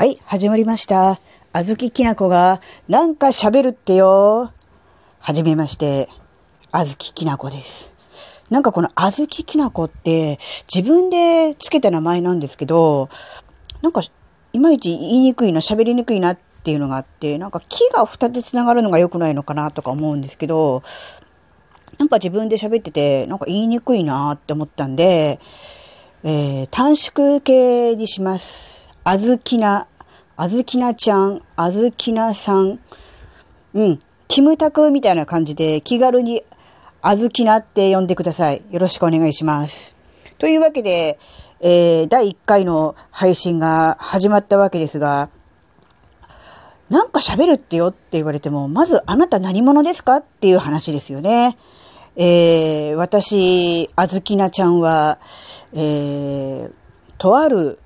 はい、始まりました。あずききなこがなんか喋るってよ。はじめまして、あずききなこです。なんかこのあずききなこって自分でつけた名前なんですけど、なんかいまいち言いにくいな、喋りにくいなっていうのがあって、なんか木が二つ繋がるのが良くないのかなとか思うんですけど、なんか自分で喋ってて、なんか言いにくいなって思ったんで、えー、短縮形にします。あずきな、あずきなちゃん、あずきなさん、うん、キムタクみたいな感じで気軽にあずきなって呼んでください。よろしくお願いします。というわけで、えー、第1回の配信が始まったわけですが、なんか喋るってよって言われても、まずあなた何者ですかっていう話ですよね。えー、私、あずきなちゃんは、えー、とある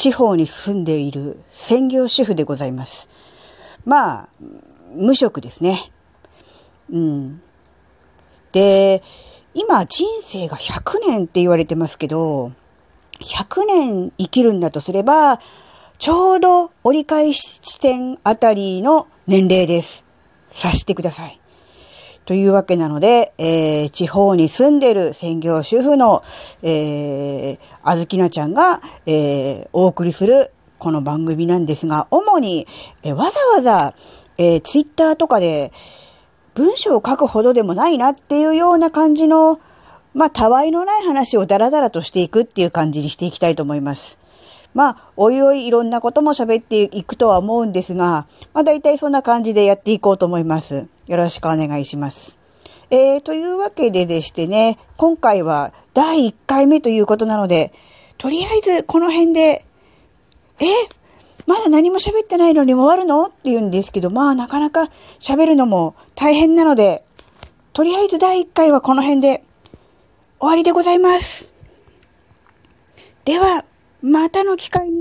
地方に住んでいる専業主婦でございます。まあ、無職ですね。うん。で、今人生が100年って言われてますけど、100年生きるんだとすれば、ちょうど折り返し地点あたりの年齢です。察してください。というわけなので、えー、地方に住んでる専業主婦の、えー、あずきなちゃんが、えー、お送りするこの番組なんですが、主に、えー、わざわざ、えー、ツイッターとかで文章を書くほどでもないなっていうような感じの、まあ、たわいのない話をダラダラとしていくっていう感じにしていきたいと思います。まあ、おいおいいろんなことも喋っていくとは思うんですが、まあ大体そんな感じでやっていこうと思います。よろしくお願いします。えー、というわけででしてね、今回は第1回目ということなので、とりあえずこの辺で、えまだ何も喋ってないのに終わるの？って言うんですけど、まあなかなか喋るのも大変なので、とりあえず第1回はこの辺で終わりでございます。では、またの機会に